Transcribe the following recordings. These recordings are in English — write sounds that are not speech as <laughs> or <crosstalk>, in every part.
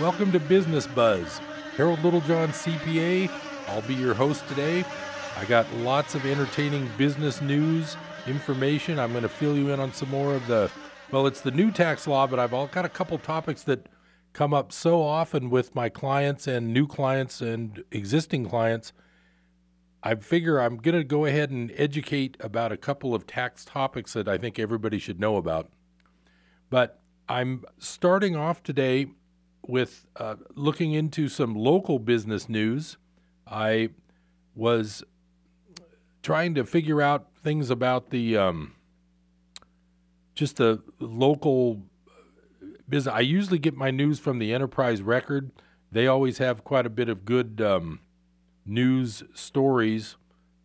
Welcome to Business Buzz. Harold Littlejohn, CPA. I'll be your host today. I got lots of entertaining business news, information. I'm going to fill you in on some more of the, well, it's the new tax law, but I've all got a couple topics that come up so often with my clients and new clients and existing clients. I figure I'm going to go ahead and educate about a couple of tax topics that I think everybody should know about. But I'm starting off today with uh, looking into some local business news. I was trying to figure out things about the um, just the local business. I usually get my news from the Enterprise Record. They always have quite a bit of good um, news stories,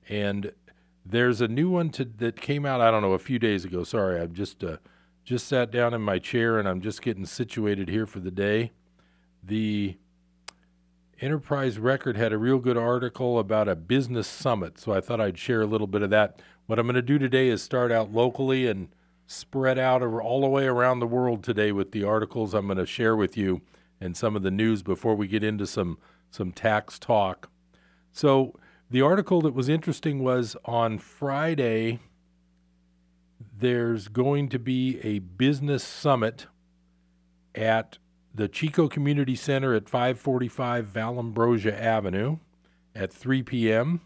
and there's a new one to, that came out. I don't know a few days ago. Sorry, I've just uh, just sat down in my chair and I'm just getting situated here for the day. The Enterprise Record had a real good article about a business summit, so I thought I'd share a little bit of that. What I'm going to do today is start out locally and spread out all the way around the world today with the articles I'm going to share with you and some of the news before we get into some some tax talk. So the article that was interesting was on Friday there's going to be a business summit at the Chico Community Center at 545 Vallombrosa Avenue at 3 p.m.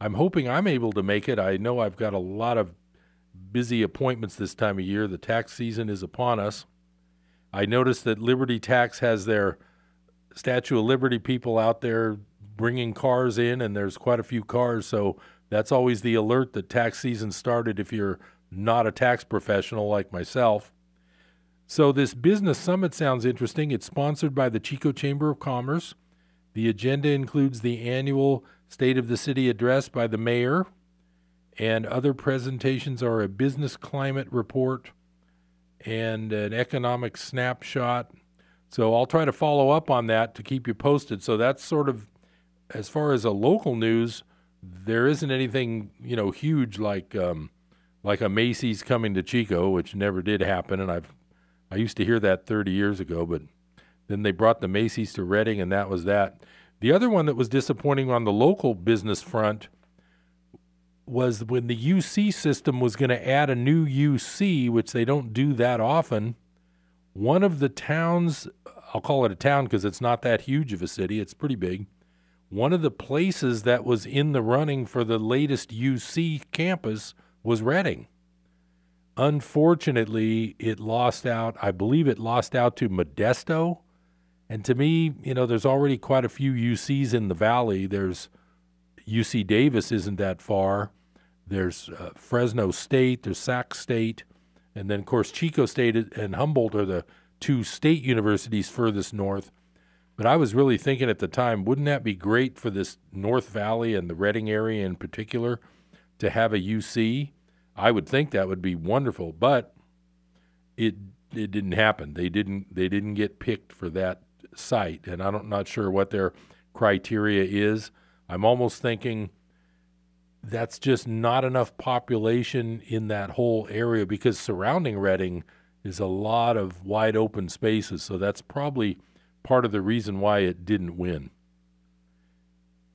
I'm hoping I'm able to make it. I know I've got a lot of busy appointments this time of year. The tax season is upon us. I noticed that Liberty Tax has their Statue of Liberty people out there bringing cars in, and there's quite a few cars. So that's always the alert that tax season started if you're not a tax professional like myself. So, this business summit sounds interesting. It's sponsored by the Chico Chamber of Commerce. The agenda includes the annual State of the City address by the mayor, and other presentations are a business climate report and an economic snapshot. So, I'll try to follow up on that to keep you posted. So, that's sort of as far as a local news, there isn't anything, you know, huge like um, like a Macy's coming to Chico, which never did happen, and I've I used to hear that 30 years ago, but then they brought the Macy's to Redding, and that was that. The other one that was disappointing on the local business front was when the UC system was going to add a new UC, which they don't do that often. One of the towns, I'll call it a town because it's not that huge of a city, it's pretty big. One of the places that was in the running for the latest UC campus was Redding. Unfortunately, it lost out. I believe it lost out to Modesto. And to me, you know, there's already quite a few UCs in the valley. There's UC Davis isn't that far. There's uh, Fresno State, there's Sac State, and then of course Chico State and Humboldt are the two state universities furthest north. But I was really thinking at the time, wouldn't that be great for this North Valley and the Redding area in particular to have a UC? I would think that would be wonderful, but it it didn't happen. They didn't they didn't get picked for that site, and I'm not sure what their criteria is. I'm almost thinking that's just not enough population in that whole area because surrounding Redding is a lot of wide open spaces. So that's probably part of the reason why it didn't win.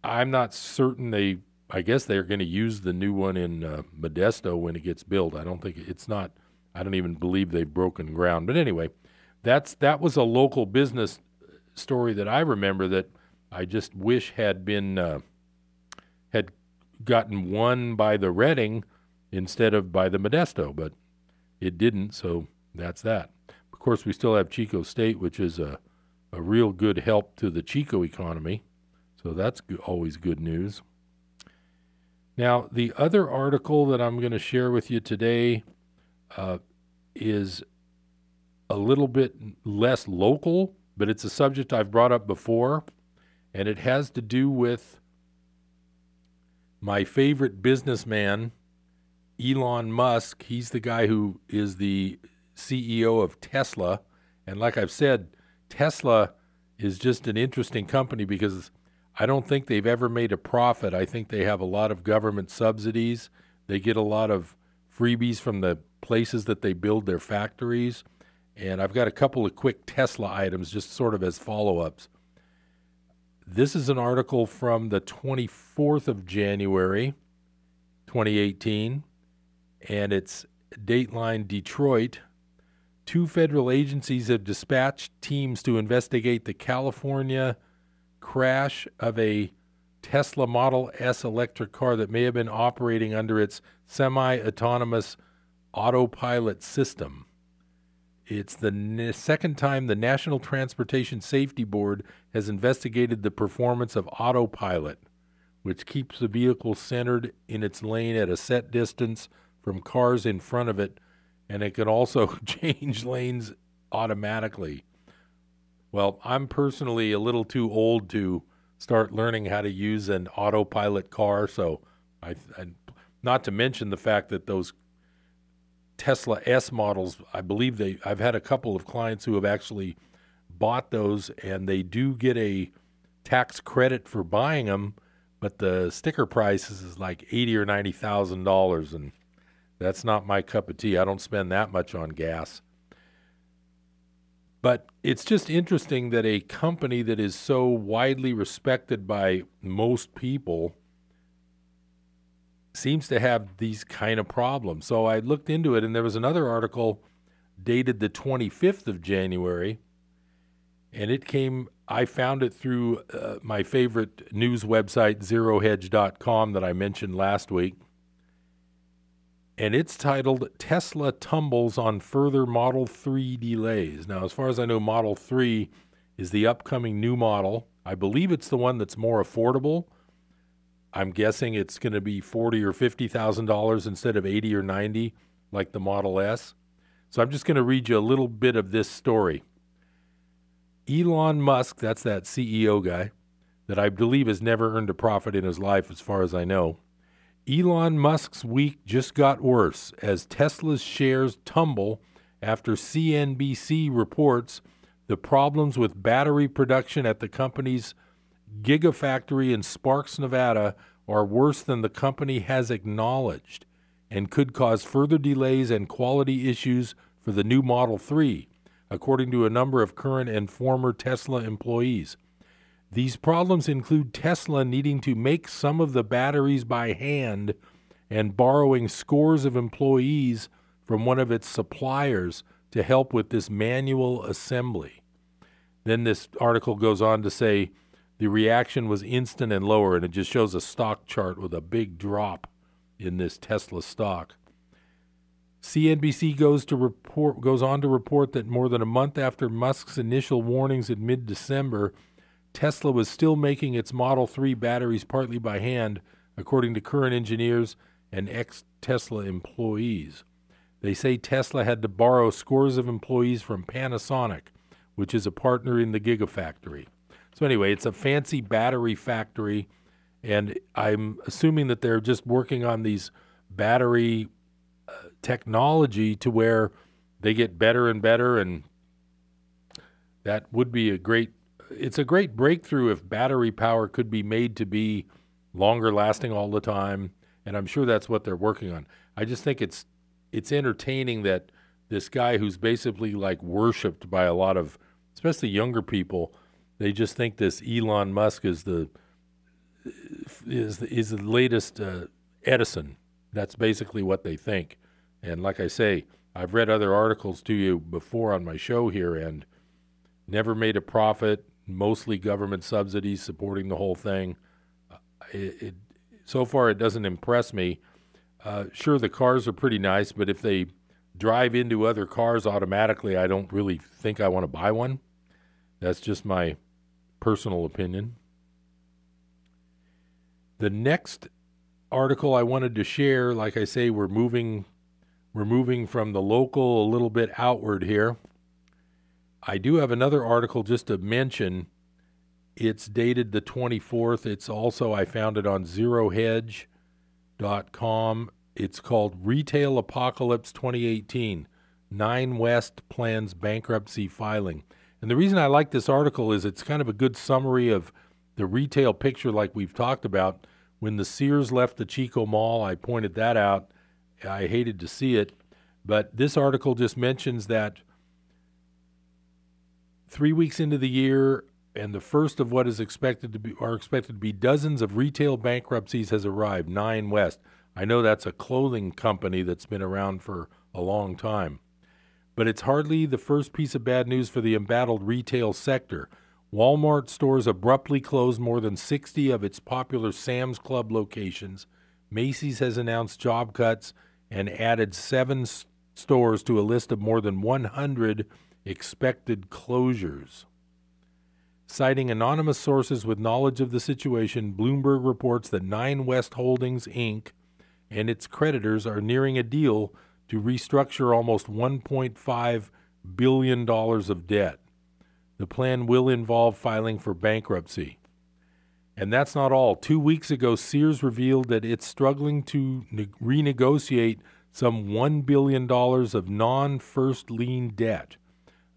I'm not certain they I guess they're going to use the new one in uh, Modesto when it gets built. I don't think it's not. I don't even believe they've broken ground. But anyway, that's that was a local business story that I remember that I just wish had been uh, had gotten won by the Redding instead of by the Modesto, but it didn't. So that's that. Of course, we still have Chico State, which is a a real good help to the Chico economy. So that's always good news. Now, the other article that I'm going to share with you today uh, is a little bit less local, but it's a subject I've brought up before, and it has to do with my favorite businessman, Elon Musk. He's the guy who is the CEO of Tesla. And like I've said, Tesla is just an interesting company because I don't think they've ever made a profit. I think they have a lot of government subsidies. They get a lot of freebies from the places that they build their factories. And I've got a couple of quick Tesla items just sort of as follow ups. This is an article from the 24th of January, 2018, and it's Dateline Detroit. Two federal agencies have dispatched teams to investigate the California crash of a Tesla Model S electric car that may have been operating under its semi autonomous autopilot system. It's the n- second time the National Transportation Safety Board has investigated the performance of autopilot, which keeps the vehicle centered in its lane at a set distance from cars in front of it, and it can also <laughs> change lanes automatically. Well, I'm personally a little too old to start learning how to use an autopilot car, so I, not to mention the fact that those Tesla S models, I believe they I've had a couple of clients who have actually bought those and they do get a tax credit for buying them, but the sticker price is like 80 or 90,000 dollars and that's not my cup of tea. I don't spend that much on gas. But it's just interesting that a company that is so widely respected by most people seems to have these kind of problems. So I looked into it, and there was another article dated the 25th of January, and it came. I found it through uh, my favorite news website, ZeroHedge.com, that I mentioned last week. And it's titled Tesla Tumbles on Further Model 3 Delays. Now, as far as I know, Model 3 is the upcoming new model. I believe it's the one that's more affordable I'm guessing it's going to be forty or fifty thousand dollars instead of eighty or ninety, like the Model S. So I'm just going to read you a little bit of this story. Elon Musk, that's that CEO guy, that I believe has never earned a profit in his life, as far as I know. Elon Musk's week just got worse as Tesla's shares tumble after CNBC reports the problems with battery production at the company's Gigafactory in Sparks, Nevada, are worse than the company has acknowledged and could cause further delays and quality issues for the new Model 3, according to a number of current and former Tesla employees. These problems include Tesla needing to make some of the batteries by hand and borrowing scores of employees from one of its suppliers to help with this manual assembly. Then this article goes on to say the reaction was instant and lower, and it just shows a stock chart with a big drop in this Tesla stock. CNBC goes to report goes on to report that more than a month after Musk's initial warnings in mid-December, Tesla was still making its Model 3 batteries partly by hand, according to current engineers and ex-Tesla employees. They say Tesla had to borrow scores of employees from Panasonic, which is a partner in the Gigafactory. So anyway, it's a fancy battery factory, and I'm assuming that they're just working on these battery uh, technology to where they get better and better, and that would be a great. It's a great breakthrough if battery power could be made to be longer lasting all the time, and I'm sure that's what they're working on. I just think it's it's entertaining that this guy who's basically like worshipped by a lot of especially younger people they just think this Elon Musk is the is the, is the latest uh, Edison. That's basically what they think. And like I say, I've read other articles to you before on my show here, and never made a profit. Mostly government subsidies supporting the whole thing. Uh, it, it, so far, it doesn't impress me. Uh, sure, the cars are pretty nice, but if they drive into other cars automatically, I don't really think I want to buy one. That's just my personal opinion. The next article I wanted to share, like I say, we're moving we're moving from the local a little bit outward here. I do have another article just to mention. It's dated the 24th. It's also I found it on zerohedge.com. It's called Retail Apocalypse 2018. Nine West plans bankruptcy filing. And the reason I like this article is it's kind of a good summary of the retail picture, like we've talked about. When the Sears left the Chico Mall, I pointed that out. I hated to see it. But this article just mentions that three weeks into the year, and the first of what is expected to be are expected to be dozens of retail bankruptcies has arrived. Nine West. I know that's a clothing company that's been around for a long time. But it's hardly the first piece of bad news for the embattled retail sector. Walmart stores abruptly closed more than 60 of its popular Sam's Club locations. Macy's has announced job cuts and added seven stores to a list of more than 100 expected closures. Citing anonymous sources with knowledge of the situation, Bloomberg reports that Nine West Holdings, Inc. and its creditors are nearing a deal to restructure almost $1.5 billion of debt. The plan will involve filing for bankruptcy. And that's not all. Two weeks ago, Sears revealed that it's struggling to ne- renegotiate some $1 billion of non first lien debt,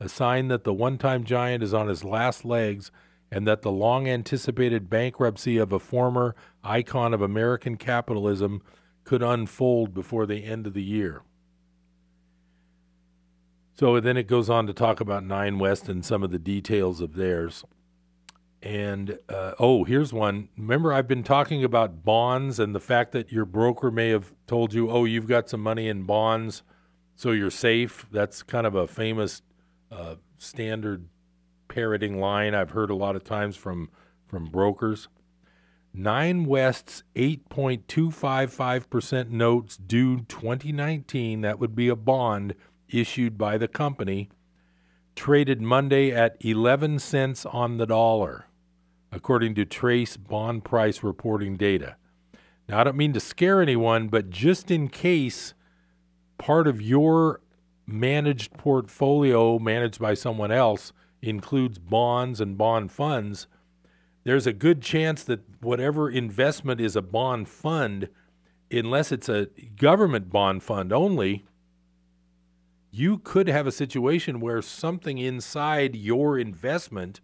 a sign that the one time giant is on his last legs and that the long anticipated bankruptcy of a former icon of American capitalism could unfold before the end of the year. So then it goes on to talk about Nine West and some of the details of theirs. And uh, oh, here's one. Remember, I've been talking about bonds and the fact that your broker may have told you, oh, you've got some money in bonds, so you're safe. That's kind of a famous uh, standard parroting line I've heard a lot of times from, from brokers. Nine West's 8.255% notes due 2019, that would be a bond issued by the company, traded Monday at 11 cents on the dollar, according to Trace bond price reporting data. Now, I don't mean to scare anyone, but just in case part of your managed portfolio, managed by someone else, includes bonds and bond funds, there's a good chance that whatever investment is a bond fund, unless it's a government bond fund only, you could have a situation where something inside your investment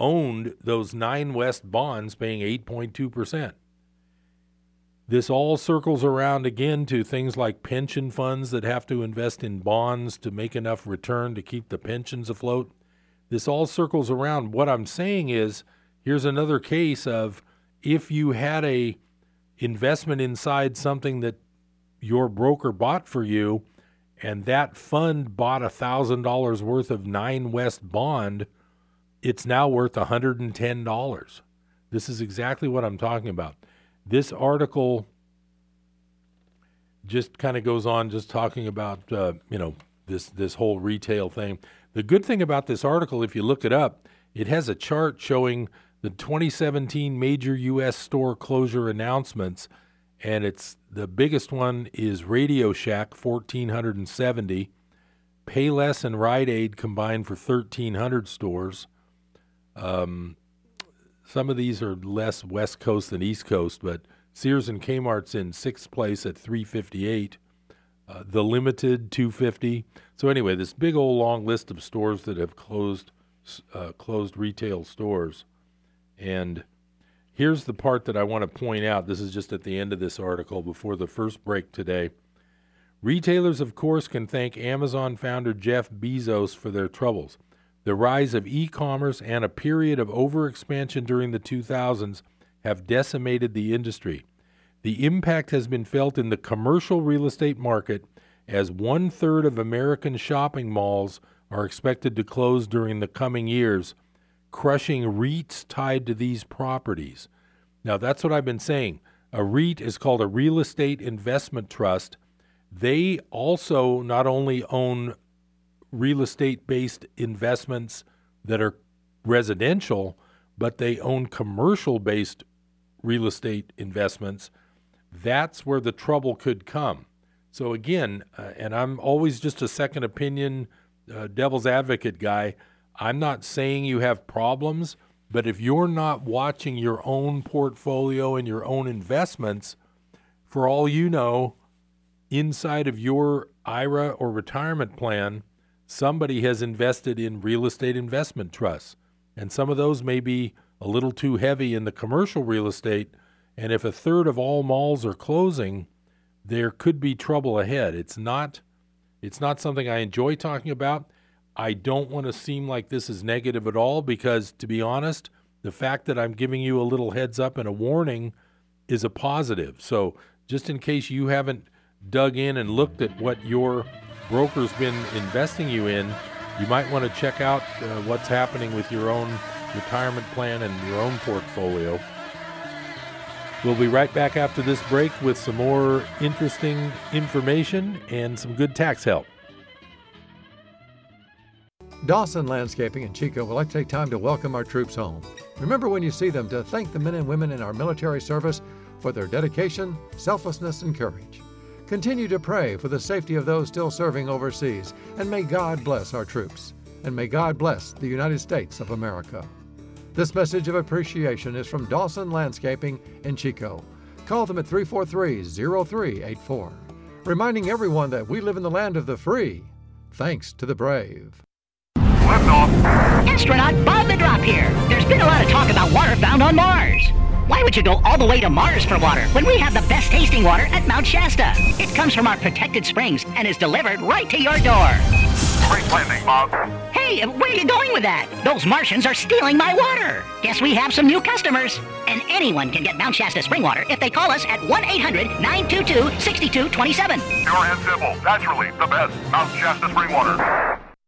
owned those nine West bonds paying 8.2%. This all circles around again to things like pension funds that have to invest in bonds to make enough return to keep the pensions afloat. This all circles around. What I'm saying is here's another case of if you had a investment inside something that your broker bought for you and that fund bought a thousand dollars worth of Nine West bond, it's now worth hundred and ten dollars. This is exactly what I'm talking about. This article just kind of goes on, just talking about uh, you know this this whole retail thing. The good thing about this article, if you look it up, it has a chart showing the 2017 major U.S. store closure announcements, and it's the biggest one is Radio Shack, 1,470. Payless and Rite Aid combined for 1,300 stores. Um, some of these are less West Coast than East Coast, but Sears and Kmart's in sixth place at 358. Uh, the Limited 250. So anyway, this big old long list of stores that have closed uh, closed retail stores, and here's the part that I want to point out. This is just at the end of this article before the first break today. Retailers, of course, can thank Amazon founder Jeff Bezos for their troubles. The rise of e commerce and a period of overexpansion during the 2000s have decimated the industry. The impact has been felt in the commercial real estate market as one third of American shopping malls are expected to close during the coming years, crushing REITs tied to these properties. Now, that's what I've been saying. A REIT is called a real estate investment trust. They also not only own real estate based investments that are residential, but they own commercial based real estate investments. That's where the trouble could come. So, again, uh, and I'm always just a second opinion uh, devil's advocate guy. I'm not saying you have problems, but if you're not watching your own portfolio and your own investments, for all you know, inside of your IRA or retirement plan, somebody has invested in real estate investment trusts. And some of those may be a little too heavy in the commercial real estate. And if a third of all malls are closing, there could be trouble ahead. It's not it's not something I enjoy talking about. I don't want to seem like this is negative at all because, to be honest, the fact that I'm giving you a little heads up and a warning is a positive. So, just in case you haven't dug in and looked at what your broker's been investing you in, you might want to check out uh, what's happening with your own retirement plan and your own portfolio. We'll be right back after this break with some more interesting information and some good tax help. Dawson Landscaping in Chico would like to take time to welcome our troops home. Remember when you see them to thank the men and women in our military service for their dedication, selflessness, and courage. Continue to pray for the safety of those still serving overseas, and may God bless our troops, and may God bless the United States of America. This message of appreciation is from Dawson Landscaping in Chico. Call them at 343 0384, reminding everyone that we live in the land of the free, thanks to the brave. Astronaut Bob the Drop here. There's been a lot of talk about water found on Mars. Why would you go all the way to Mars for water when we have the best tasting water at Mount Shasta? It comes from our protected springs and is delivered right to your door. Great landing, Bob. Hey, where are you going with that? Those Martians are stealing my water. Guess we have some new customers. And anyone can get Mount Shasta spring water if they call us at 1 800 922 6227. Pure and simple. Naturally, the best. Mount Shasta spring water.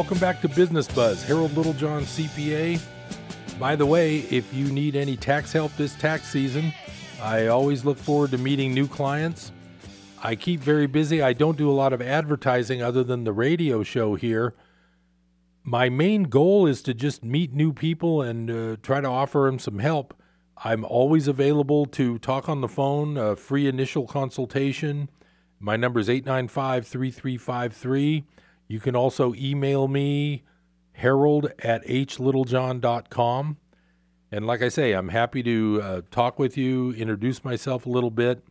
Welcome back to Business Buzz. Harold Littlejohn, CPA. By the way, if you need any tax help this tax season, I always look forward to meeting new clients. I keep very busy. I don't do a lot of advertising other than the radio show here. My main goal is to just meet new people and uh, try to offer them some help. I'm always available to talk on the phone, a free initial consultation. My number is 895 3353. You can also email me, harold at hlittlejohn.com. And like I say, I'm happy to uh, talk with you, introduce myself a little bit.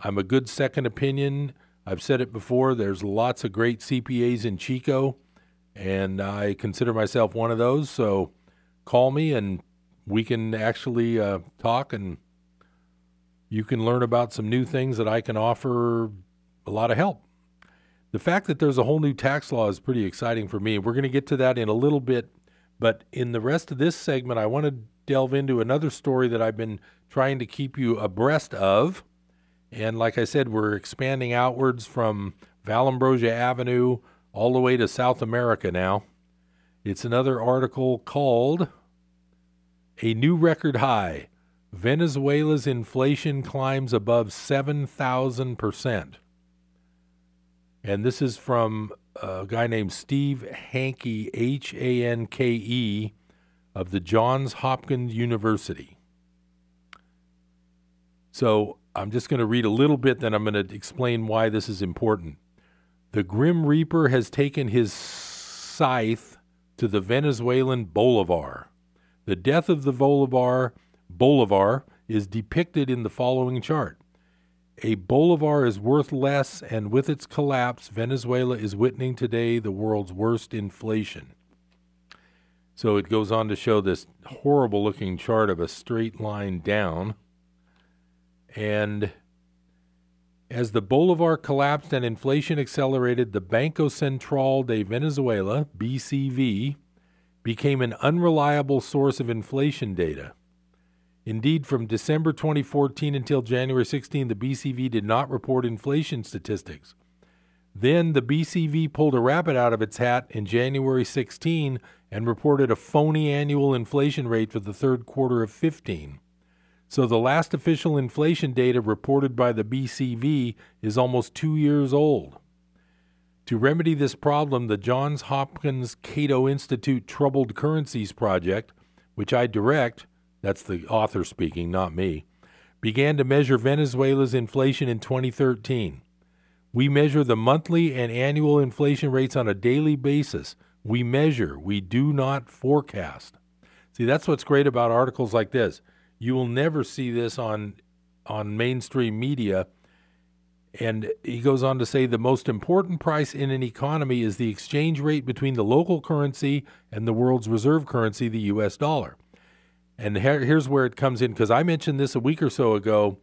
I'm a good second opinion. I've said it before, there's lots of great CPAs in Chico, and I consider myself one of those. So call me and we can actually uh, talk and you can learn about some new things that I can offer a lot of help the fact that there's a whole new tax law is pretty exciting for me. We're going to get to that in a little bit, but in the rest of this segment, I want to delve into another story that I've been trying to keep you abreast of. And like I said, we're expanding outwards from Vallombrosa Avenue all the way to South America now. It's another article called A New Record High Venezuela's Inflation Climbs Above 7,000%. And this is from a guy named Steve Hanke, H A N K E, of the Johns Hopkins University. So I'm just going to read a little bit, then I'm going to explain why this is important. The Grim Reaper has taken his scythe to the Venezuelan Bolivar. The death of the Bolivar, Bolivar is depicted in the following chart. A bolivar is worth less, and with its collapse, Venezuela is witnessing today the world's worst inflation. So it goes on to show this horrible looking chart of a straight line down. And as the bolivar collapsed and inflation accelerated, the Banco Central de Venezuela, BCV, became an unreliable source of inflation data. Indeed, from December 2014 until January 16, the BCV did not report inflation statistics. Then the BCV pulled a rabbit out of its hat in January 16 and reported a phony annual inflation rate for the third quarter of 15. So the last official inflation data reported by the BCV is almost two years old. To remedy this problem, the Johns Hopkins Cato Institute Troubled Currencies Project, which I direct, that's the author speaking, not me, began to measure Venezuela's inflation in 2013. We measure the monthly and annual inflation rates on a daily basis. We measure, we do not forecast. See, that's what's great about articles like this. You will never see this on on mainstream media. And he goes on to say the most important price in an economy is the exchange rate between the local currency and the world's reserve currency, the US dollar. And here, here's where it comes in because I mentioned this a week or so ago.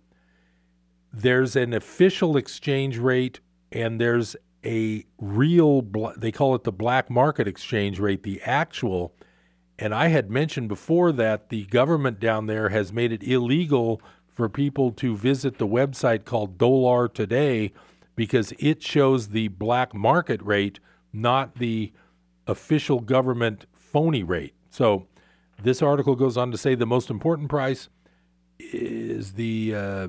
There's an official exchange rate and there's a real, they call it the black market exchange rate, the actual and I had mentioned before that the government down there has made it illegal for people to visit the website called Dollar Today because it shows the black market rate, not the official government phony rate. So this article goes on to say the most important price is the uh,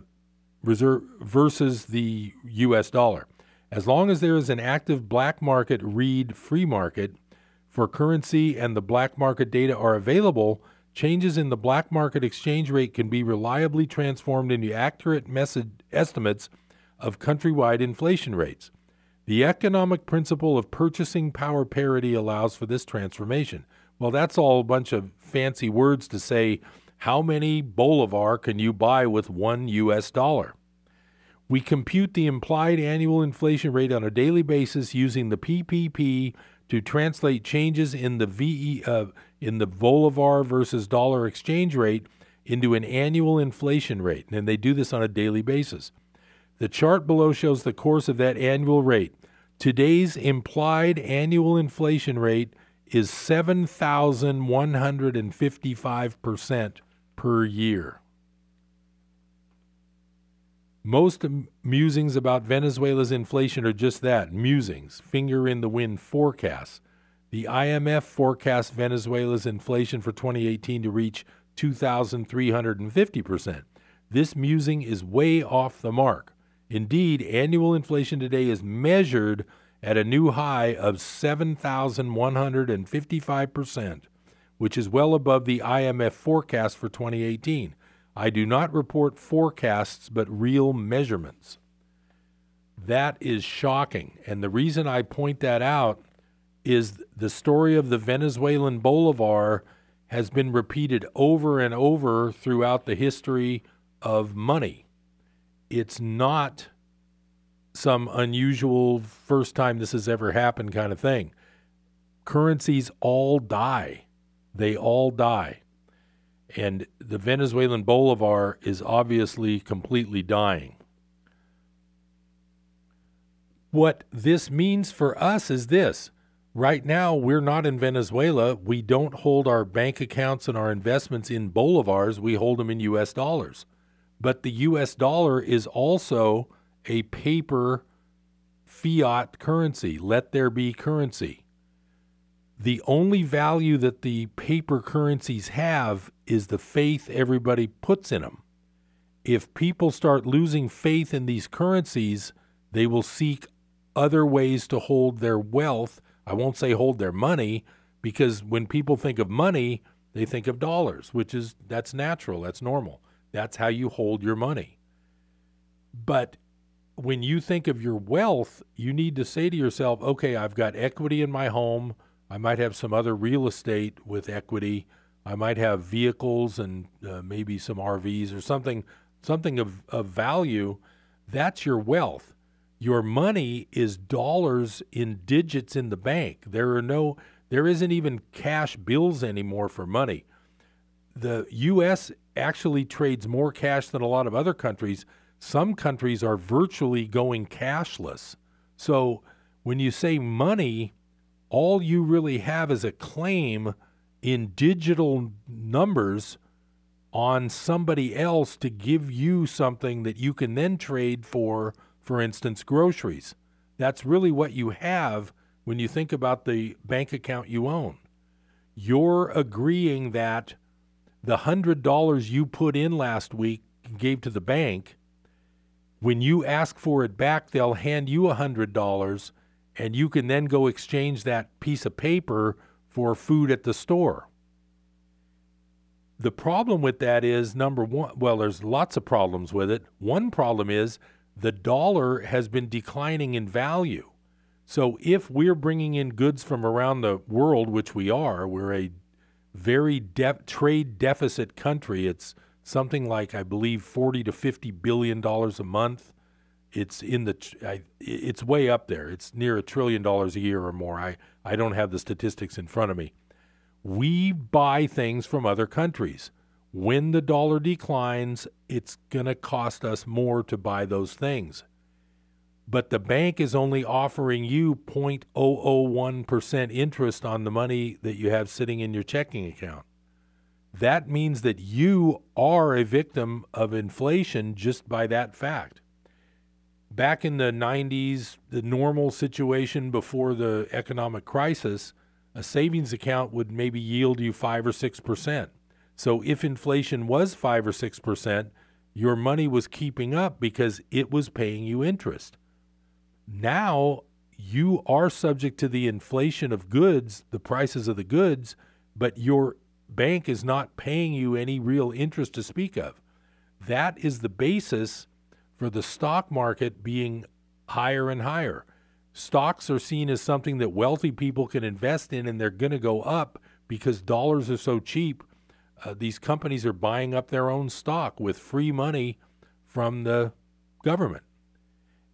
reserve versus the U.S. dollar. As long as there is an active black market read free market, for currency and the black market data are available, changes in the black market exchange rate can be reliably transformed into accurate message estimates of countrywide inflation rates. The economic principle of purchasing power parity allows for this transformation. Well, that's all a bunch of fancy words to say how many bolivar can you buy with one US dollar? We compute the implied annual inflation rate on a daily basis using the PPP to translate changes in the VE uh, in the Bolivar versus dollar exchange rate into an annual inflation rate, and they do this on a daily basis. The chart below shows the course of that annual rate. Today's implied annual inflation rate is 7,155% per year. Most musings about Venezuela's inflation are just that musings, finger in the wind forecasts. The IMF forecasts Venezuela's inflation for 2018 to reach 2,350%. This musing is way off the mark. Indeed, annual inflation today is measured at a new high of 7,155%, which is well above the IMF forecast for 2018. I do not report forecasts, but real measurements. That is shocking. And the reason I point that out is the story of the Venezuelan Bolivar has been repeated over and over throughout the history of money. It's not some unusual first time this has ever happened kind of thing. Currencies all die. They all die. And the Venezuelan bolivar is obviously completely dying. What this means for us is this. Right now, we're not in Venezuela. We don't hold our bank accounts and our investments in bolivars. We hold them in U.S. dollars. But the U.S. dollar is also a paper fiat currency. Let there be currency the only value that the paper currencies have is the faith everybody puts in them. If people start losing faith in these currencies, they will seek other ways to hold their wealth. I won't say hold their money because when people think of money, they think of dollars, which is that's natural, that's normal. That's how you hold your money. But when you think of your wealth, you need to say to yourself, okay, I've got equity in my home. I might have some other real estate with equity. I might have vehicles and uh, maybe some RVs or something something of, of value. That's your wealth. Your money is dollars in digits in the bank. There are no there isn't even cash bills anymore for money. The US actually trades more cash than a lot of other countries. Some countries are virtually going cashless. So when you say money, all you really have is a claim in digital numbers on somebody else to give you something that you can then trade for, for instance, groceries. That's really what you have when you think about the bank account you own. You're agreeing that the $100 you put in last week gave to the bank, when you ask for it back, they'll hand you $100 and you can then go exchange that piece of paper for food at the store. The problem with that is number one, well, there's lots of problems with it. One problem is the dollar has been declining in value. So if we're bringing in goods from around the world, which we are, we're a very de- trade deficit country. It's something like I believe 40 to 50 billion dollars a month. It's in the I, it's way up there. It's near a trillion dollars a year or more. I I don't have the statistics in front of me. We buy things from other countries. When the dollar declines, it's going to cost us more to buy those things. But the bank is only offering you 0.001% interest on the money that you have sitting in your checking account. That means that you are a victim of inflation just by that fact. Back in the 90s, the normal situation before the economic crisis, a savings account would maybe yield you 5 or 6%. So if inflation was 5 or 6%, your money was keeping up because it was paying you interest. Now you are subject to the inflation of goods, the prices of the goods, but your bank is not paying you any real interest to speak of. That is the basis for the stock market being higher and higher. Stocks are seen as something that wealthy people can invest in and they're going to go up because dollars are so cheap. Uh, these companies are buying up their own stock with free money from the government.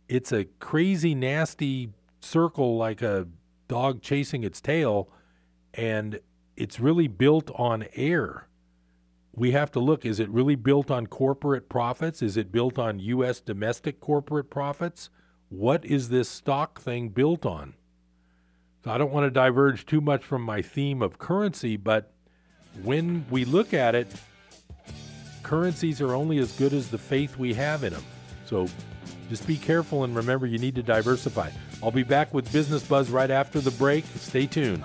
It's a crazy, nasty circle like a dog chasing its tail, and it's really built on air. We have to look is it really built on corporate profits? Is it built on U.S. domestic corporate profits? What is this stock thing built on? So I don't want to diverge too much from my theme of currency, but when we look at it, currencies are only as good as the faith we have in them. So just be careful and remember you need to diversify. I'll be back with Business Buzz right after the break. Stay tuned.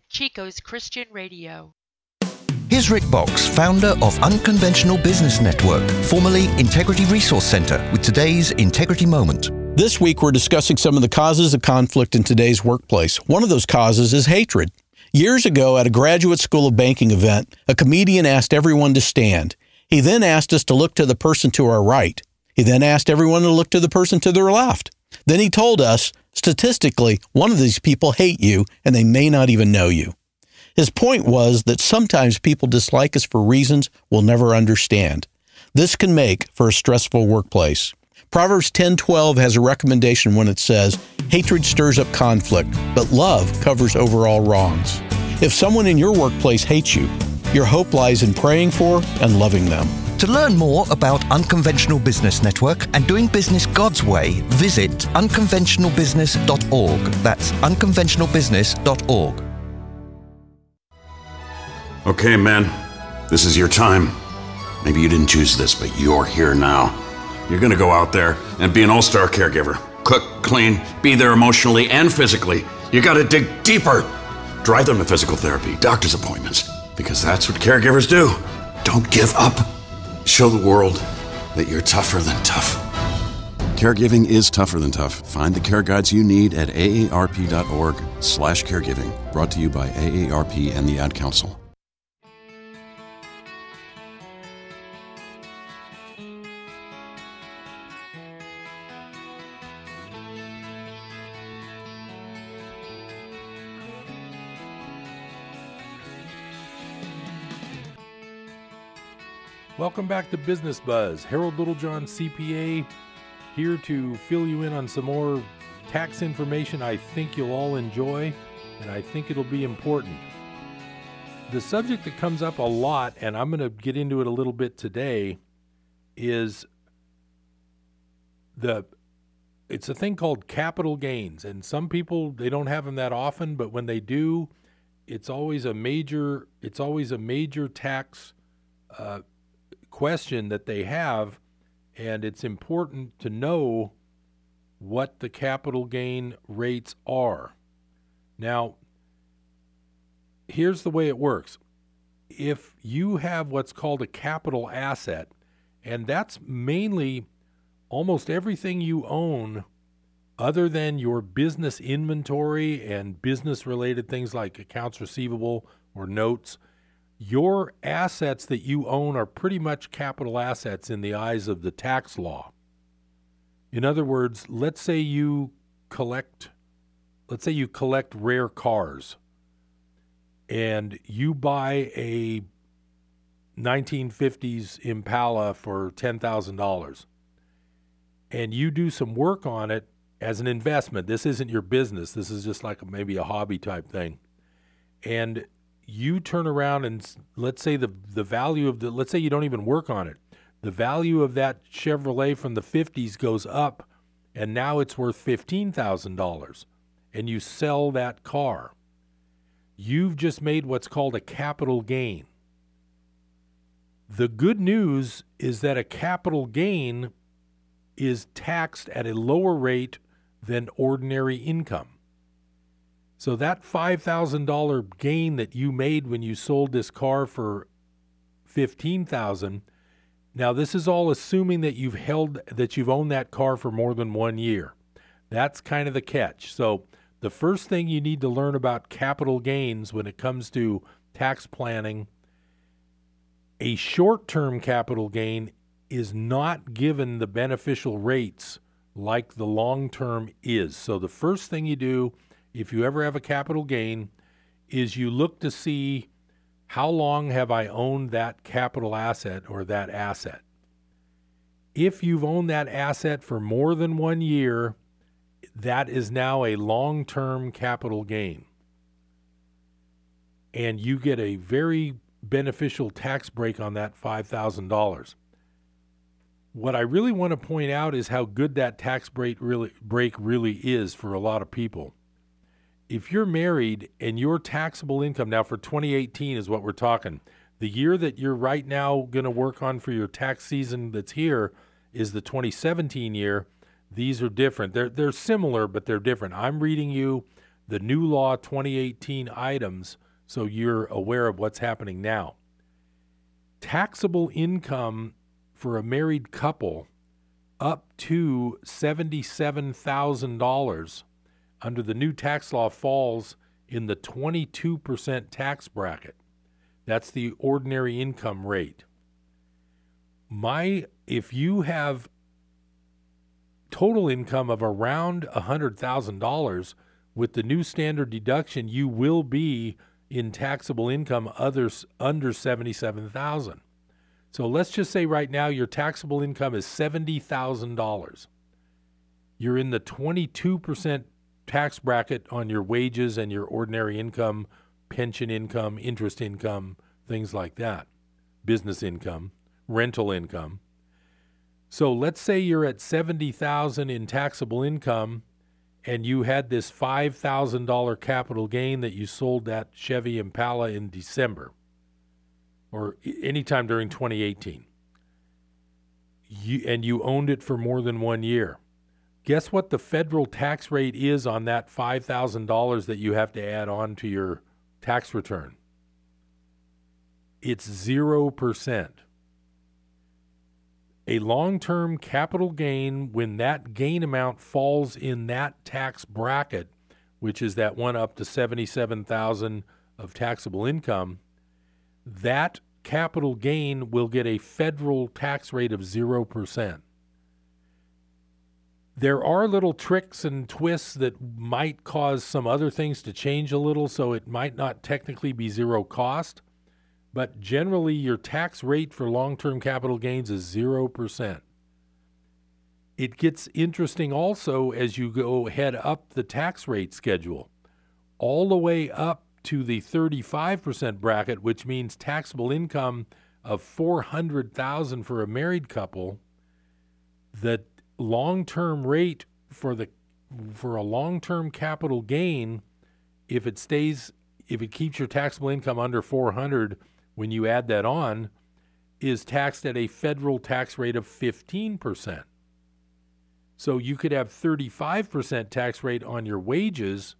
Chico's Christian Radio. Here's Rick Boxx, founder of Unconventional Business Network, formerly Integrity Resource Center, with today's Integrity Moment. This week, we're discussing some of the causes of conflict in today's workplace. One of those causes is hatred. Years ago, at a graduate school of banking event, a comedian asked everyone to stand. He then asked us to look to the person to our right. He then asked everyone to look to the person to their left. Then he told us Statistically, one of these people hate you and they may not even know you. His point was that sometimes people dislike us for reasons we'll never understand. This can make for a stressful workplace. Proverbs 10:12 has a recommendation when it says, "Hatred stirs up conflict, but love covers over all wrongs." If someone in your workplace hates you, your hope lies in praying for and loving them. To learn more about Unconventional Business Network and doing business God's way, visit unconventionalbusiness.org. That's unconventionalbusiness.org. Okay, men, this is your time. Maybe you didn't choose this, but you're here now. You're gonna go out there and be an all star caregiver. Cook, clean, be there emotionally and physically. You gotta dig deeper. Drive them to physical therapy, doctor's appointments, because that's what caregivers do. Don't give up. Show the world that you're tougher than tough. Caregiving is tougher than tough. Find the care guides you need at aarp.org slash caregiving. Brought to you by AARP and the Ad Council. Welcome back to Business Buzz. Harold Littlejohn, CPA, here to fill you in on some more tax information I think you'll all enjoy, and I think it'll be important. The subject that comes up a lot, and I'm going to get into it a little bit today, is the it's a thing called capital gains and some people they don't have them that often but when they do it's always a major it's always a major tax uh, question that they have and it's important to know what the capital gain rates are. Now here's the way it works. If you have what's called a capital asset and that's mainly almost everything you own other than your business inventory and business related things like accounts receivable or notes, your assets that you own are pretty much capital assets in the eyes of the tax law. In other words, let's say you collect let's say you collect rare cars and you buy a 1950s Impala for $10,000 and you do some work on it as an investment. This isn't your business. This is just like maybe a hobby type thing. And you turn around and let's say the the value of the let's say you don't even work on it. The value of that Chevrolet from the 50s goes up and now it's worth $15,000 and you sell that car. You've just made what's called a capital gain. The good news is that a capital gain is taxed at a lower rate than ordinary income. So that $5,000 gain that you made when you sold this car for 15,000, now this is all assuming that you've held that you've owned that car for more than 1 year. That's kind of the catch. So the first thing you need to learn about capital gains when it comes to tax planning a short-term capital gain is not given the beneficial rates like the long term is. So the first thing you do if you ever have a capital gain is you look to see how long have I owned that capital asset or that asset. If you've owned that asset for more than 1 year, that is now a long-term capital gain. And you get a very beneficial tax break on that $5,000. What I really want to point out is how good that tax break really break really is for a lot of people. If you're married and your taxable income now for 2018 is what we're talking, the year that you're right now going to work on for your tax season that's here is the 2017 year. These are different. They're they're similar, but they're different. I'm reading you the new law 2018 items so you're aware of what's happening now. Taxable income for a married couple up to $77,000 under the new tax law falls in the 22% tax bracket. That's the ordinary income rate. My if you have total income of around $100,000 with the new standard deduction you will be in taxable income others under 77,000. So let's just say right now your taxable income is $70,000. You're in the 22% tax bracket on your wages and your ordinary income, pension income, interest income, things like that, business income, rental income. So let's say you're at 70,000 in taxable income and you had this $5,000 capital gain that you sold that Chevy Impala in December or anytime during 2018, you, and you owned it for more than one year, guess what the federal tax rate is on that $5,000 that you have to add on to your tax return? It's 0%. A long term capital gain, when that gain amount falls in that tax bracket, which is that one up to 77,000 of taxable income, that capital gain will get a federal tax rate of 0%. There are little tricks and twists that might cause some other things to change a little, so it might not technically be zero cost, but generally your tax rate for long term capital gains is 0%. it gets interesting also as you go head up the tax rate schedule, all the way up to the 35% bracket, which means taxable income of 400,000 for a married couple. The long-term rate for the for a long-term capital gain, if it stays, if it keeps your taxable income under 400 when you add that on, is taxed at a federal tax rate of 15%. So you could have 35% tax rate on your wages,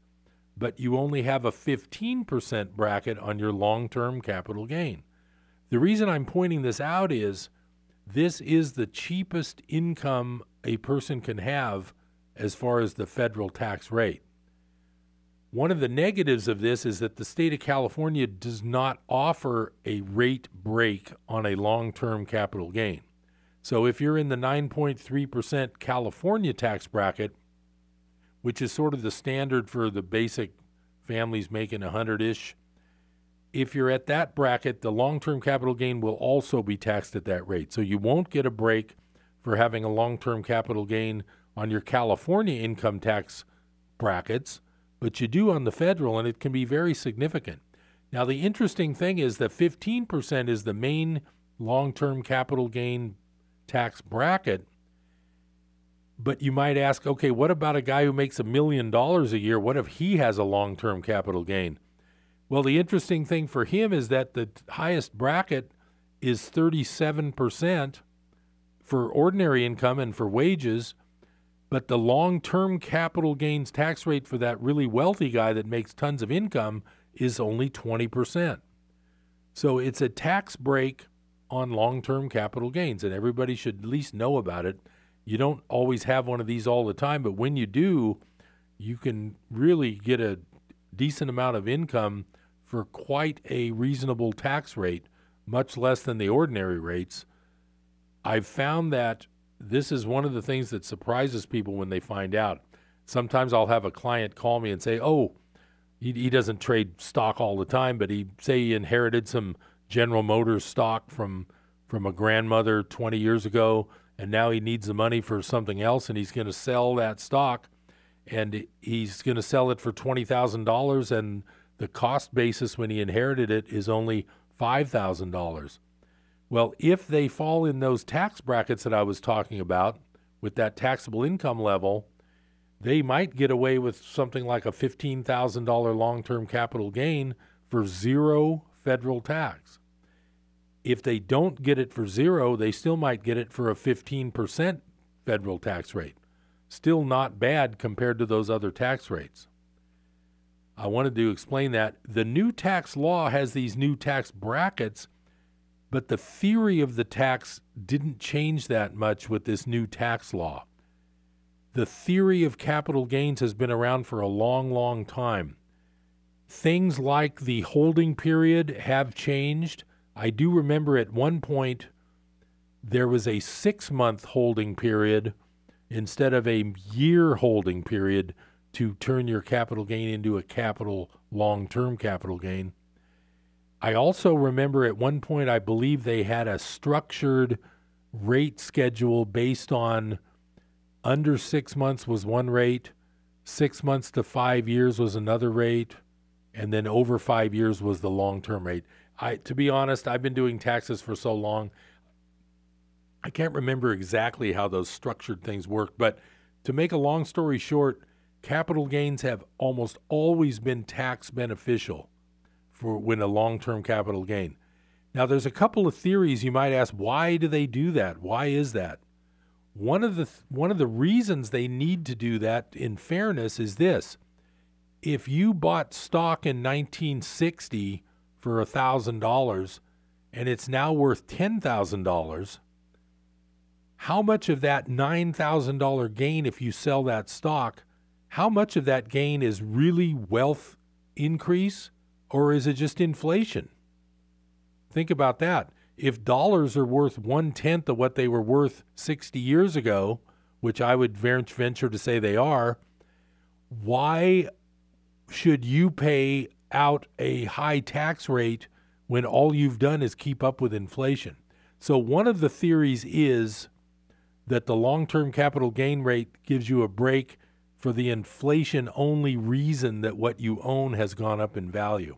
but you only have a 15% bracket on your long-term capital gain. The reason I'm pointing this out is this is the cheapest income a person can have as far as the federal tax rate. One of the negatives of this is that the state of California does not offer a rate break on a long term capital gain. So if you're in the 9.3% California tax bracket, which is sort of the standard for the basic families making 100 ish, if you're at that bracket, the long term capital gain will also be taxed at that rate. So you won't get a break for having a long term capital gain on your California income tax brackets but you do on the federal, and it can be very significant. Now, the interesting thing is that 15% is the main long term capital gain tax bracket. But you might ask, okay, what about a guy who makes a million dollars a year? What if he has a long term capital gain? Well, the interesting thing for him is that the highest bracket is 37% for ordinary income and for wages, but the long term capital gains tax rate for that really wealthy guy that makes tons of income is only 20%. So it's a tax break on long term capital gains, and everybody should at least know about it. You don't always have one of these all the time, but when you do, you can really get a decent amount of income for quite a reasonable tax rate, much less than the ordinary rates. I've found that this is one of the things that surprises people when they find out. Sometimes I'll have a client call me and say, "Oh, he, he doesn't trade stock all the time, but he say he inherited some General Motors stock from from a grandmother 20 years ago, and now he needs the money for something else, and he's going to sell that stock, and he's going to sell it for twenty thousand dollars, and the cost basis when he inherited it is only five thousand dollars." Well, if they fall in those tax brackets that I was talking about with that taxable income level, they might get away with something like a $15,000 long term capital gain for zero federal tax. If they don't get it for zero, they still might get it for a 15% federal tax rate. Still not bad compared to those other tax rates. I wanted to explain that. The new tax law has these new tax brackets but the theory of the tax didn't change that much with this new tax law. The theory of capital gains has been around for a long, long time. Things like the holding period have changed. I do remember at one point there was a six month holding period instead of a year holding period to turn your capital gain into a capital long term capital gain. I also remember at one point, I believe they had a structured rate schedule based on under six months was one rate, six months to five years was another rate, and then over five years was the long term rate. I, to be honest, I've been doing taxes for so long, I can't remember exactly how those structured things work. But to make a long story short, capital gains have almost always been tax beneficial for when a long-term capital gain. Now, there's a couple of theories you might ask. Why do they do that? Why is that? One of the th- one of the reasons they need to do that, in fairness, is this: if you bought stock in 1960 for thousand dollars, and it's now worth ten thousand dollars, how much of that nine thousand dollar gain, if you sell that stock, how much of that gain is really wealth increase? Or is it just inflation? Think about that. If dollars are worth one tenth of what they were worth 60 years ago, which I would venture to say they are, why should you pay out a high tax rate when all you've done is keep up with inflation? So, one of the theories is that the long term capital gain rate gives you a break for the inflation only reason that what you own has gone up in value.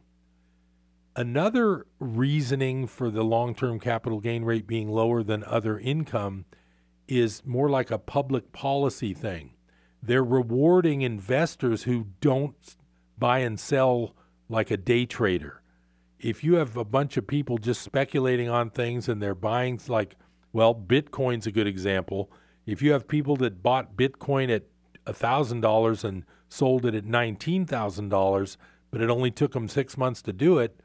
Another reasoning for the long term capital gain rate being lower than other income is more like a public policy thing. They're rewarding investors who don't buy and sell like a day trader. If you have a bunch of people just speculating on things and they're buying, like, well, Bitcoin's a good example. If you have people that bought Bitcoin at $1,000 and sold it at $19,000, but it only took them six months to do it,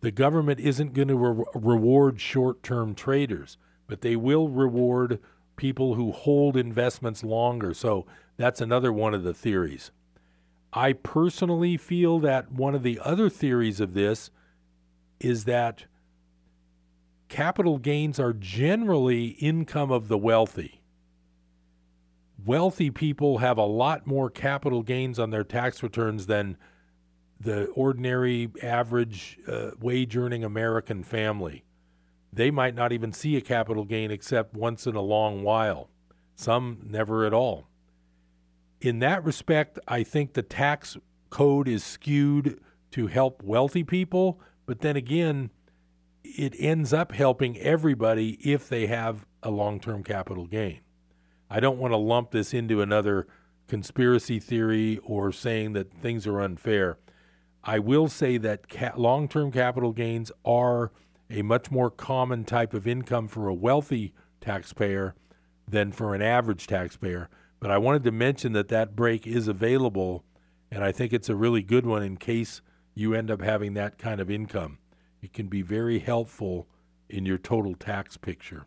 the government isn't going to re- reward short term traders, but they will reward people who hold investments longer. So that's another one of the theories. I personally feel that one of the other theories of this is that capital gains are generally income of the wealthy wealthy people have a lot more capital gains on their tax returns than the ordinary average uh, wage earning American family. They might not even see a capital gain except once in a long while, some never at all. In that respect, I think the tax code is skewed to help wealthy people, but then again, it ends up helping everybody if they have a long term capital gain. I don't want to lump this into another conspiracy theory or saying that things are unfair. I will say that ca- long term capital gains are a much more common type of income for a wealthy taxpayer than for an average taxpayer. But I wanted to mention that that break is available, and I think it's a really good one in case you end up having that kind of income. It can be very helpful in your total tax picture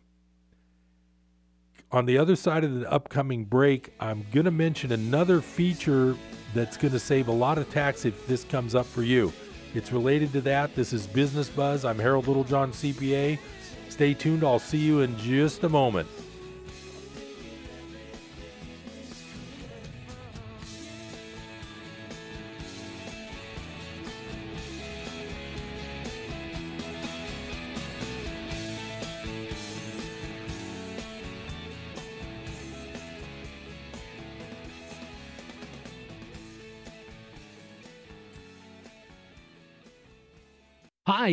on the other side of the upcoming break, I'm going to mention another feature that's going to save a lot of tax if this comes up for you. It's related to that. This is Business Buzz. I'm Harold Littlejohn, CPA. Stay tuned. I'll see you in just a moment.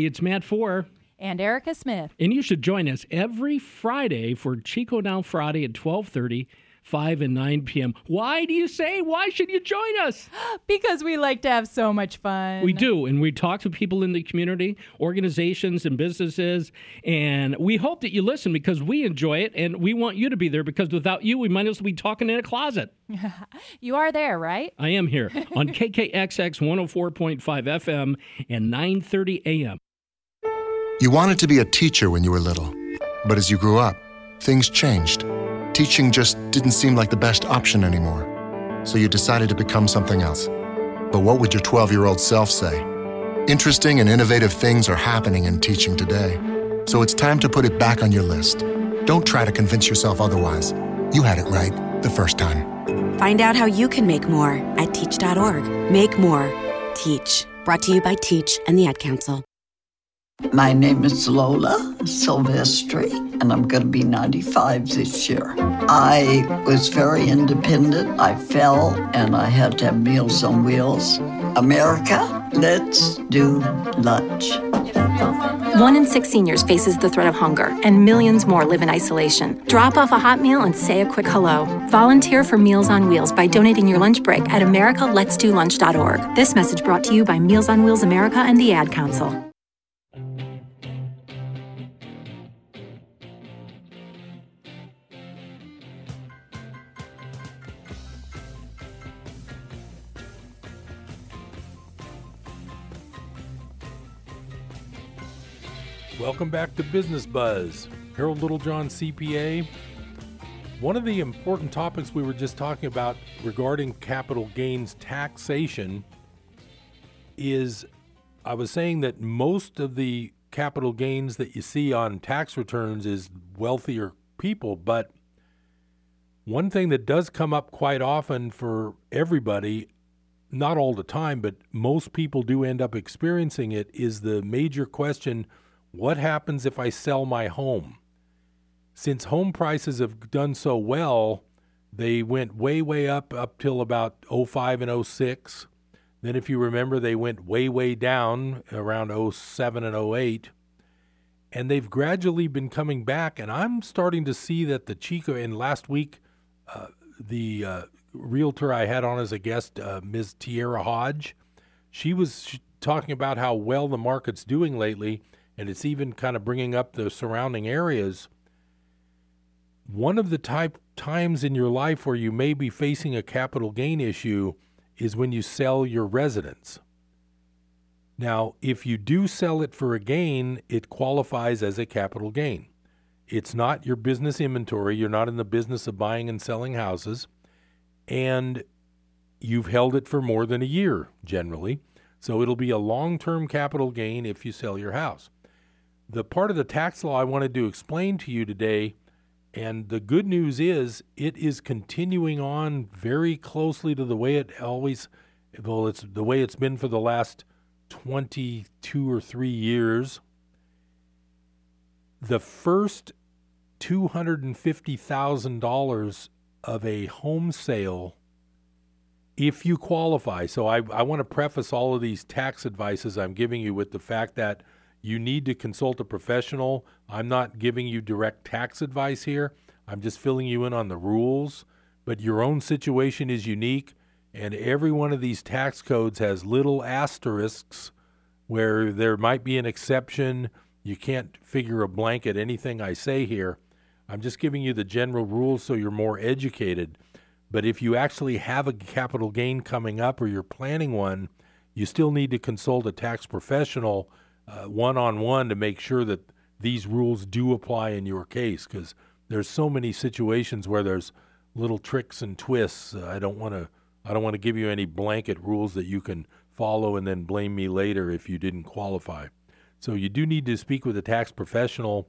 It's Matt Four. And Erica Smith. And you should join us every Friday for Chico Now Friday at 1230 5 and 9 p.m. Why do you say? Why should you join us? <gasps> because we like to have so much fun. We do. And we talk to people in the community, organizations, and businesses. And we hope that you listen because we enjoy it and we want you to be there because without you, we might as well be talking in a closet. <laughs> you are there, right? I am here on <laughs> KKXX 104.5 FM and 9:30 a.m. You wanted to be a teacher when you were little, but as you grew up, things changed teaching just didn't seem like the best option anymore. So you decided to become something else. But what would your 12 year old self say? Interesting and innovative things are happening in teaching today. So it's time to put it back on your list. Don't try to convince yourself otherwise. You had it right the first time. Find out how you can make more at teach.org. Make more. Teach. Brought to you by Teach and the Ad Council. My name is Lola Silvestri, and I'm going to be 95 this year. I was very independent. I fell, and I had to have Meals on Wheels. America, let's do lunch. One in six seniors faces the threat of hunger, and millions more live in isolation. Drop off a hot meal and say a quick hello. Volunteer for Meals on Wheels by donating your lunch break at americaletsdolunch.org. This message brought to you by Meals on Wheels America and the Ad Council. Welcome back to Business Buzz. Harold Littlejohn, CPA. One of the important topics we were just talking about regarding capital gains taxation is I was saying that most of the capital gains that you see on tax returns is wealthier people, but one thing that does come up quite often for everybody, not all the time, but most people do end up experiencing it, is the major question what happens if I sell my home? since home prices have done so well, they went way, way up up till about 05 and 06. Then, if you remember, they went way, way down around 07 and 08. And they've gradually been coming back. And I'm starting to see that the Chico, and last week, uh, the uh, realtor I had on as a guest, uh, Ms. Tierra Hodge, she was talking about how well the market's doing lately. And it's even kind of bringing up the surrounding areas. One of the type times in your life where you may be facing a capital gain issue is when you sell your residence. Now, if you do sell it for a gain, it qualifies as a capital gain. It's not your business inventory. You're not in the business of buying and selling houses. And you've held it for more than a year, generally. So it'll be a long term capital gain if you sell your house. The part of the tax law I wanted to explain to you today and the good news is it is continuing on very closely to the way it always well it's the way it's been for the last 22 or 3 years. The first $250,000 of a home sale if you qualify. So I, I want to preface all of these tax advices I'm giving you with the fact that you need to consult a professional. I'm not giving you direct tax advice here. I'm just filling you in on the rules. But your own situation is unique, and every one of these tax codes has little asterisks where there might be an exception. You can't figure a blanket anything I say here. I'm just giving you the general rules so you're more educated. But if you actually have a capital gain coming up or you're planning one, you still need to consult a tax professional one on one to make sure that these rules do apply in your case because there's so many situations where there's little tricks and twists. Uh, I don't want to I don't want to give you any blanket rules that you can follow and then blame me later if you didn't qualify. So you do need to speak with a tax professional.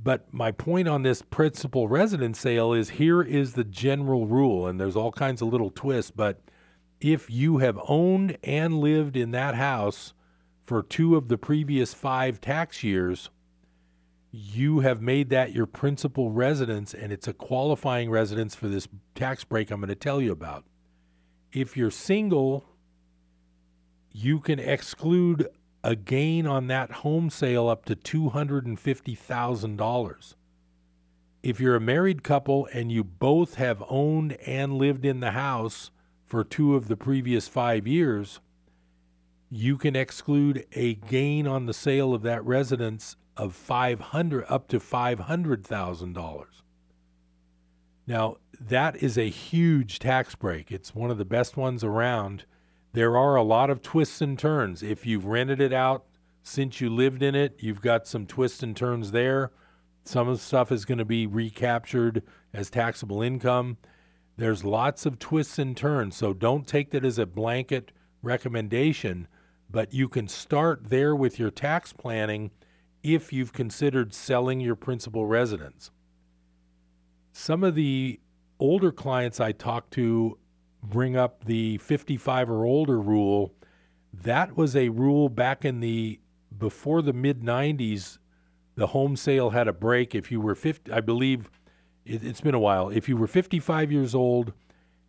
But my point on this principal residence sale is here is the general rule, and there's all kinds of little twists. But if you have owned and lived in that house for two of the previous five tax years, you have made that your principal residence and it's a qualifying residence for this tax break I'm going to tell you about. If you're single, you can exclude a gain on that home sale up to $250,000. If you're a married couple and you both have owned and lived in the house for two of the previous five years, you can exclude a gain on the sale of that residence of 500 up to $500,000. Now, that is a huge tax break. It's one of the best ones around. There are a lot of twists and turns. If you've rented it out since you lived in it, you've got some twists and turns there. Some of the stuff is going to be recaptured as taxable income. There's lots of twists and turns, so don't take that as a blanket recommendation, but you can start there with your tax planning if you've considered selling your principal residence. Some of the older clients I talk to bring up the 55 or older rule. That was a rule back in the before the mid 90s. The home sale had a break if you were 50, I believe it, it's been a while. If you were 55 years old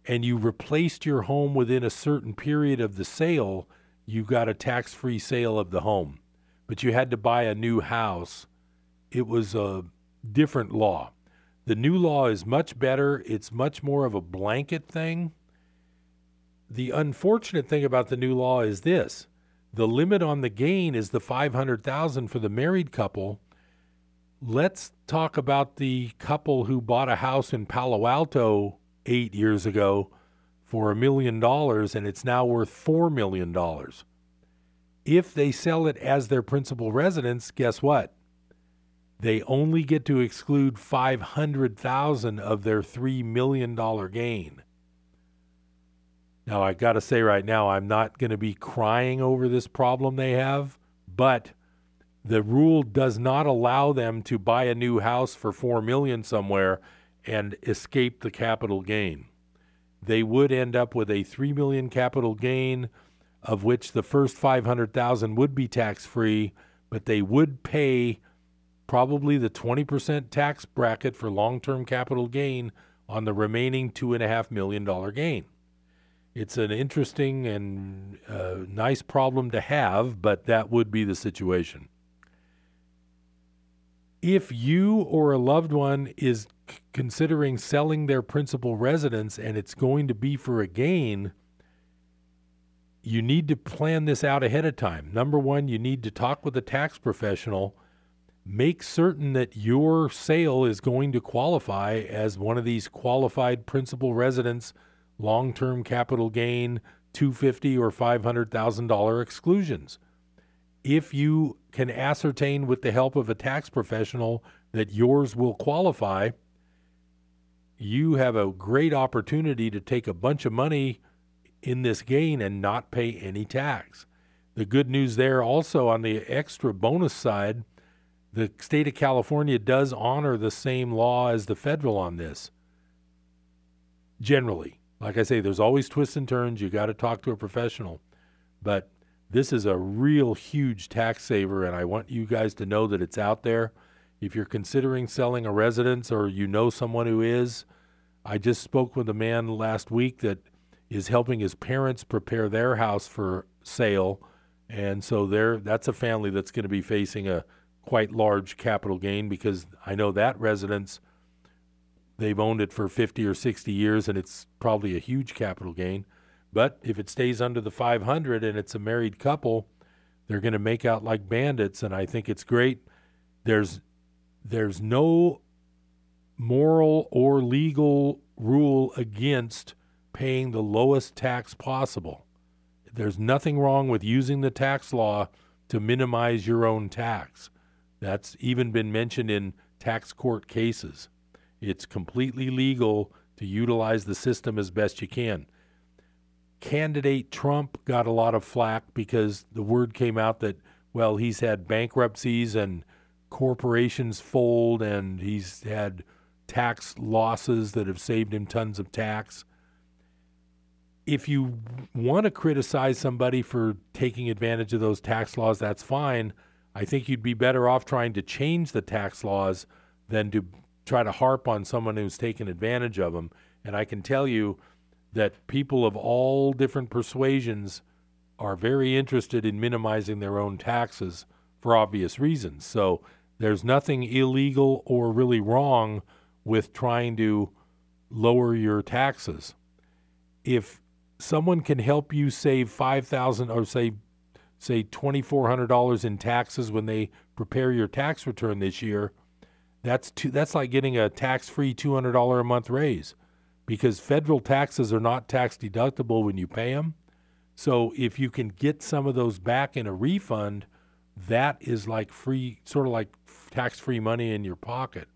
and you replaced your home within a certain period of the sale, you got a tax free sale of the home. But you had to buy a new house. It was a different law. The new law is much better, it's much more of a blanket thing. The unfortunate thing about the new law is this the limit on the gain is the 500,000 for the married couple. Let's talk about the couple who bought a house in Palo Alto 8 years ago for a million dollars and it's now worth 4 million dollars. If they sell it as their principal residence, guess what? They only get to exclude 500,000 of their 3 million dollar gain. Now, I got to say right now, I'm not going to be crying over this problem they have, but the rule does not allow them to buy a new house for 4 million somewhere and escape the capital gain. They would end up with a 3 million capital gain of which the first 500,000 would be tax free, but they would pay probably the 20% tax bracket for long term capital gain on the remaining $2.5 million gain. It's an interesting and uh, nice problem to have, but that would be the situation. If you or a loved one is considering selling their principal residence and it's going to be for a gain, you need to plan this out ahead of time. Number one, you need to talk with a tax professional. Make certain that your sale is going to qualify as one of these qualified principal residence long-term capital gain 250 or $500,000 exclusions. If you can ascertain with the help of a tax professional that yours will qualify, you have a great opportunity to take a bunch of money in this gain and not pay any tax. The good news there also on the extra bonus side, the state of California does honor the same law as the federal on this. Generally, like I say, there's always twists and turns. You got to talk to a professional. But this is a real huge tax saver, and I want you guys to know that it's out there. If you're considering selling a residence or you know someone who is, I just spoke with a man last week that is helping his parents prepare their house for sale, and so there that's a family that's going to be facing a quite large capital gain because I know that residence they've owned it for 50 or 60 years and it's probably a huge capital gain. But if it stays under the 500 and it's a married couple, they're going to make out like bandits and I think it's great. There's there's no moral or legal rule against paying the lowest tax possible. There's nothing wrong with using the tax law to minimize your own tax. That's even been mentioned in tax court cases. It's completely legal to utilize the system as best you can. Candidate Trump got a lot of flack because the word came out that, well, he's had bankruptcies and corporations fold and he's had tax losses that have saved him tons of tax. If you want to criticize somebody for taking advantage of those tax laws, that's fine. I think you'd be better off trying to change the tax laws than to try to harp on someone who's taken advantage of them. And I can tell you that people of all different persuasions are very interested in minimizing their own taxes for obvious reasons. So there's nothing illegal or really wrong with trying to lower your taxes. If someone can help you save 5000 or say say $2400 in taxes when they prepare your tax return this year, that's that's like getting a tax-free $200 a month raise because federal taxes are not tax deductible when you pay them. So if you can get some of those back in a refund, that is like free, sort of like tax-free money in your pocket.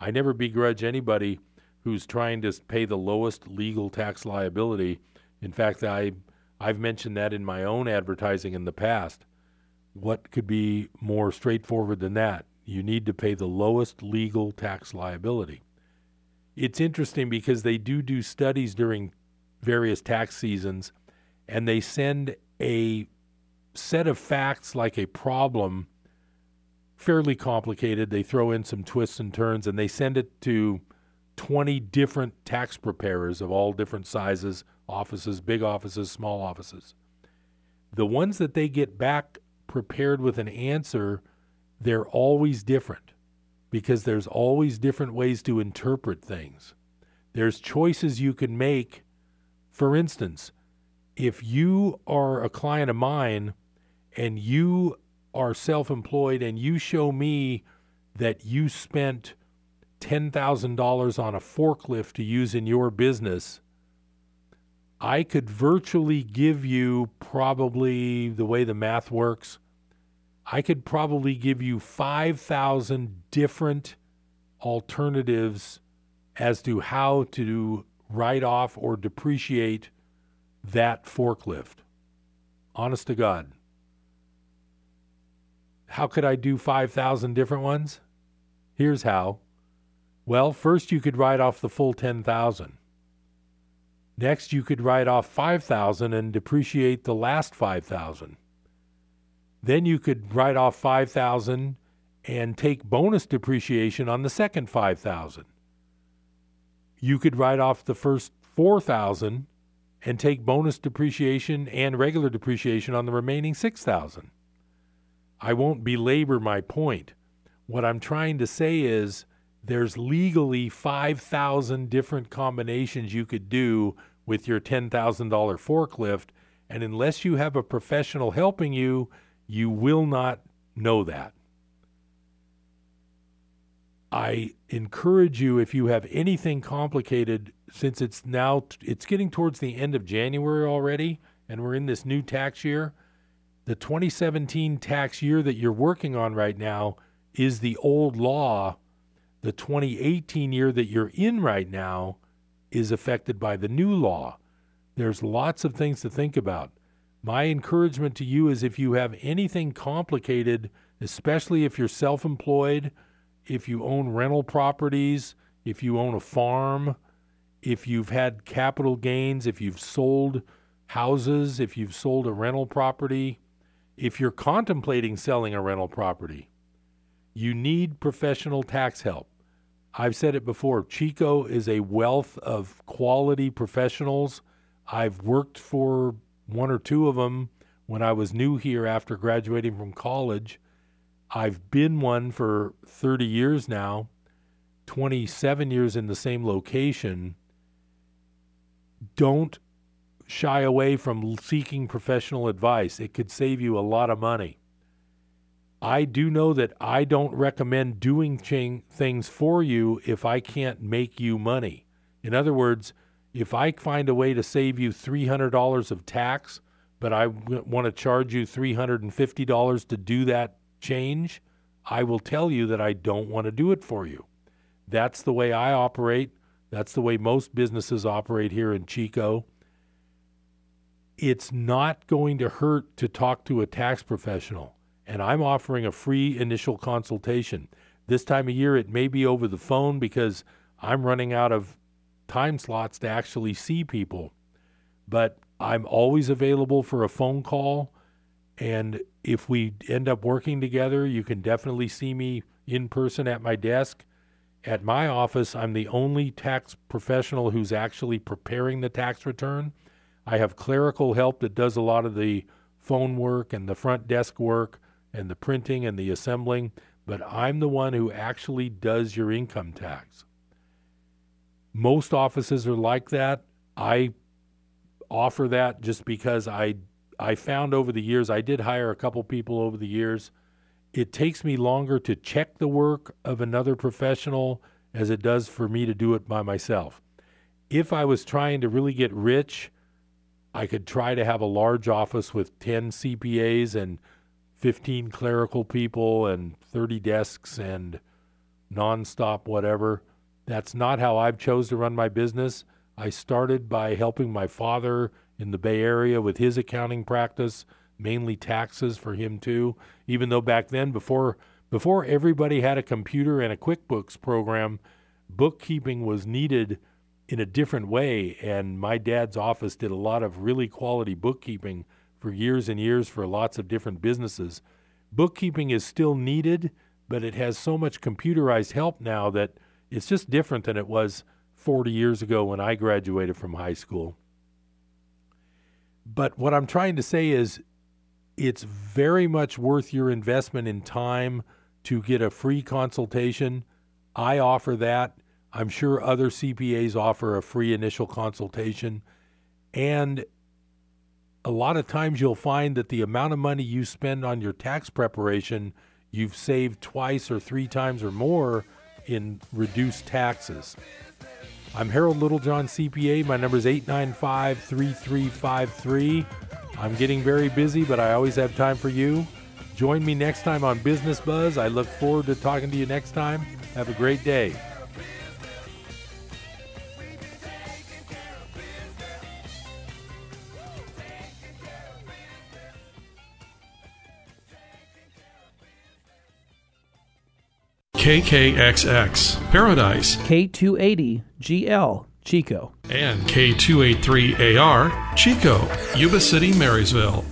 I never begrudge anybody who's trying to pay the lowest legal tax liability. In fact, I I've mentioned that in my own advertising in the past. What could be more straightforward than that? You need to pay the lowest legal tax liability. It's interesting because they do do studies during various tax seasons and they send a set of facts like a problem fairly complicated. They throw in some twists and turns and they send it to 20 different tax preparers of all different sizes, offices, big offices, small offices. The ones that they get back prepared with an answer, they're always different because there's always different ways to interpret things. There's choices you can make. For instance, if you are a client of mine and you are self employed and you show me that you spent $10,000 on a forklift to use in your business, I could virtually give you probably the way the math works. I could probably give you 5,000 different alternatives as to how to write off or depreciate that forklift. Honest to God. How could I do 5,000 different ones? Here's how. Well, first you could write off the full 10,000. Next you could write off 5,000 and depreciate the last 5,000. Then you could write off 5,000 and take bonus depreciation on the second 5000 you could write off the first 4000 and take bonus depreciation and regular depreciation on the remaining 6000 I won't belabor my point. What I'm trying to say is there's legally 5,000 different combinations you could do with your $10,000 forklift. And unless you have a professional helping you, you will not know that. I encourage you if you have anything complicated since it's now it's getting towards the end of January already and we're in this new tax year the 2017 tax year that you're working on right now is the old law. The 2018 year that you're in right now is affected by the new law. There's lots of things to think about. My encouragement to you is if you have anything complicated, especially if you're self employed, if you own rental properties, if you own a farm, if you've had capital gains, if you've sold houses, if you've sold a rental property, if you're contemplating selling a rental property, you need professional tax help. I've said it before Chico is a wealth of quality professionals. I've worked for one or two of them when I was new here after graduating from college. I've been one for 30 years now, 27 years in the same location. Don't shy away from seeking professional advice. It could save you a lot of money. I do know that I don't recommend doing things for you if I can't make you money. In other words, if I find a way to save you $300 of tax, but I w- want to charge you $350 to do that change, I will tell you that I don't want to do it for you. That's the way I operate. That's the way most businesses operate here in Chico it's not going to hurt to talk to a tax professional. And I'm offering a free initial consultation. This time of year, it may be over the phone because I'm running out of time slots to actually see people. But I'm always available for a phone call. And if we end up working together, you can definitely see me in person at my desk. At my office, I'm the only tax professional who's actually preparing the tax return. I have clerical help that does a lot of the phone work and the front desk work and the printing and the assembling, but I'm the one who actually does your income tax. Most offices are like that. I offer that just because I I found over the years I did hire a couple people over the years. It takes me longer to check the work of another professional as it does for me to do it by myself. If I was trying to really get rich, I could try to have a large office with 10 CPAs and 15 clerical people and 30 desks and nonstop whatever. That's not how I've chose to run my business. I started by helping my father in the Bay Area with his accounting practice, mainly taxes for him too. Even though back then before before everybody had a computer and a QuickBooks program, bookkeeping was needed in a different way. And my dad's office did a lot of really quality bookkeeping for years and years for lots of different businesses. Bookkeeping is still needed, but it has so much computerized help now that it's just different than it was 40 years ago when I graduated from high school. But what I'm trying to say is it's very much worth your investment in time to get a free consultation. I offer that. I'm sure other CPAs offer a free initial consultation. And a lot of times you'll find that the amount of money you spend on your tax preparation, you've saved twice or three times or more in reduced taxes. I'm Harold Littlejohn, CPA. My number is 895 3353. I'm getting very busy, but I always have time for you. Join me next time on Business Buzz. I look forward to talking to you next time. Have a great day. KKXX, Paradise, K280GL, Chico, and K283AR, Chico, Yuba City, Marysville.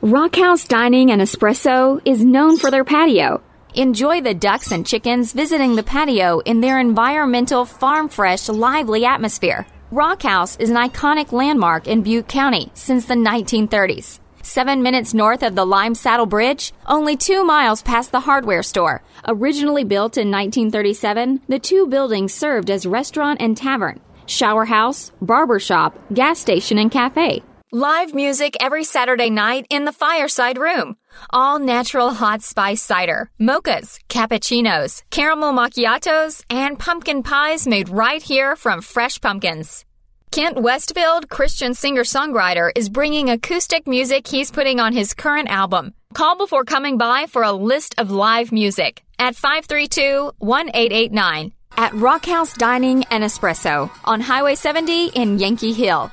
Rockhouse Dining and Espresso is known for their patio. Enjoy the ducks and chickens visiting the patio in their environmental, farm fresh, lively atmosphere. Rock House is an iconic landmark in Butte County since the 1930s. Seven minutes north of the Lime Saddle Bridge, only two miles past the hardware store. Originally built in 1937, the two buildings served as restaurant and tavern, shower house, barber shop, gas station, and cafe. Live music every Saturday night in the fireside room. All natural hot spice cider, mochas, cappuccinos, caramel macchiatos, and pumpkin pies made right here from fresh pumpkins. Kent Westfield, Christian singer songwriter, is bringing acoustic music he's putting on his current album. Call before coming by for a list of live music at 532 1889 at Rockhouse Dining and Espresso on Highway 70 in Yankee Hill.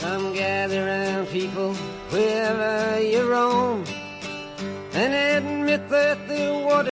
Come gather round, people, wherever you roam, and admit that the water.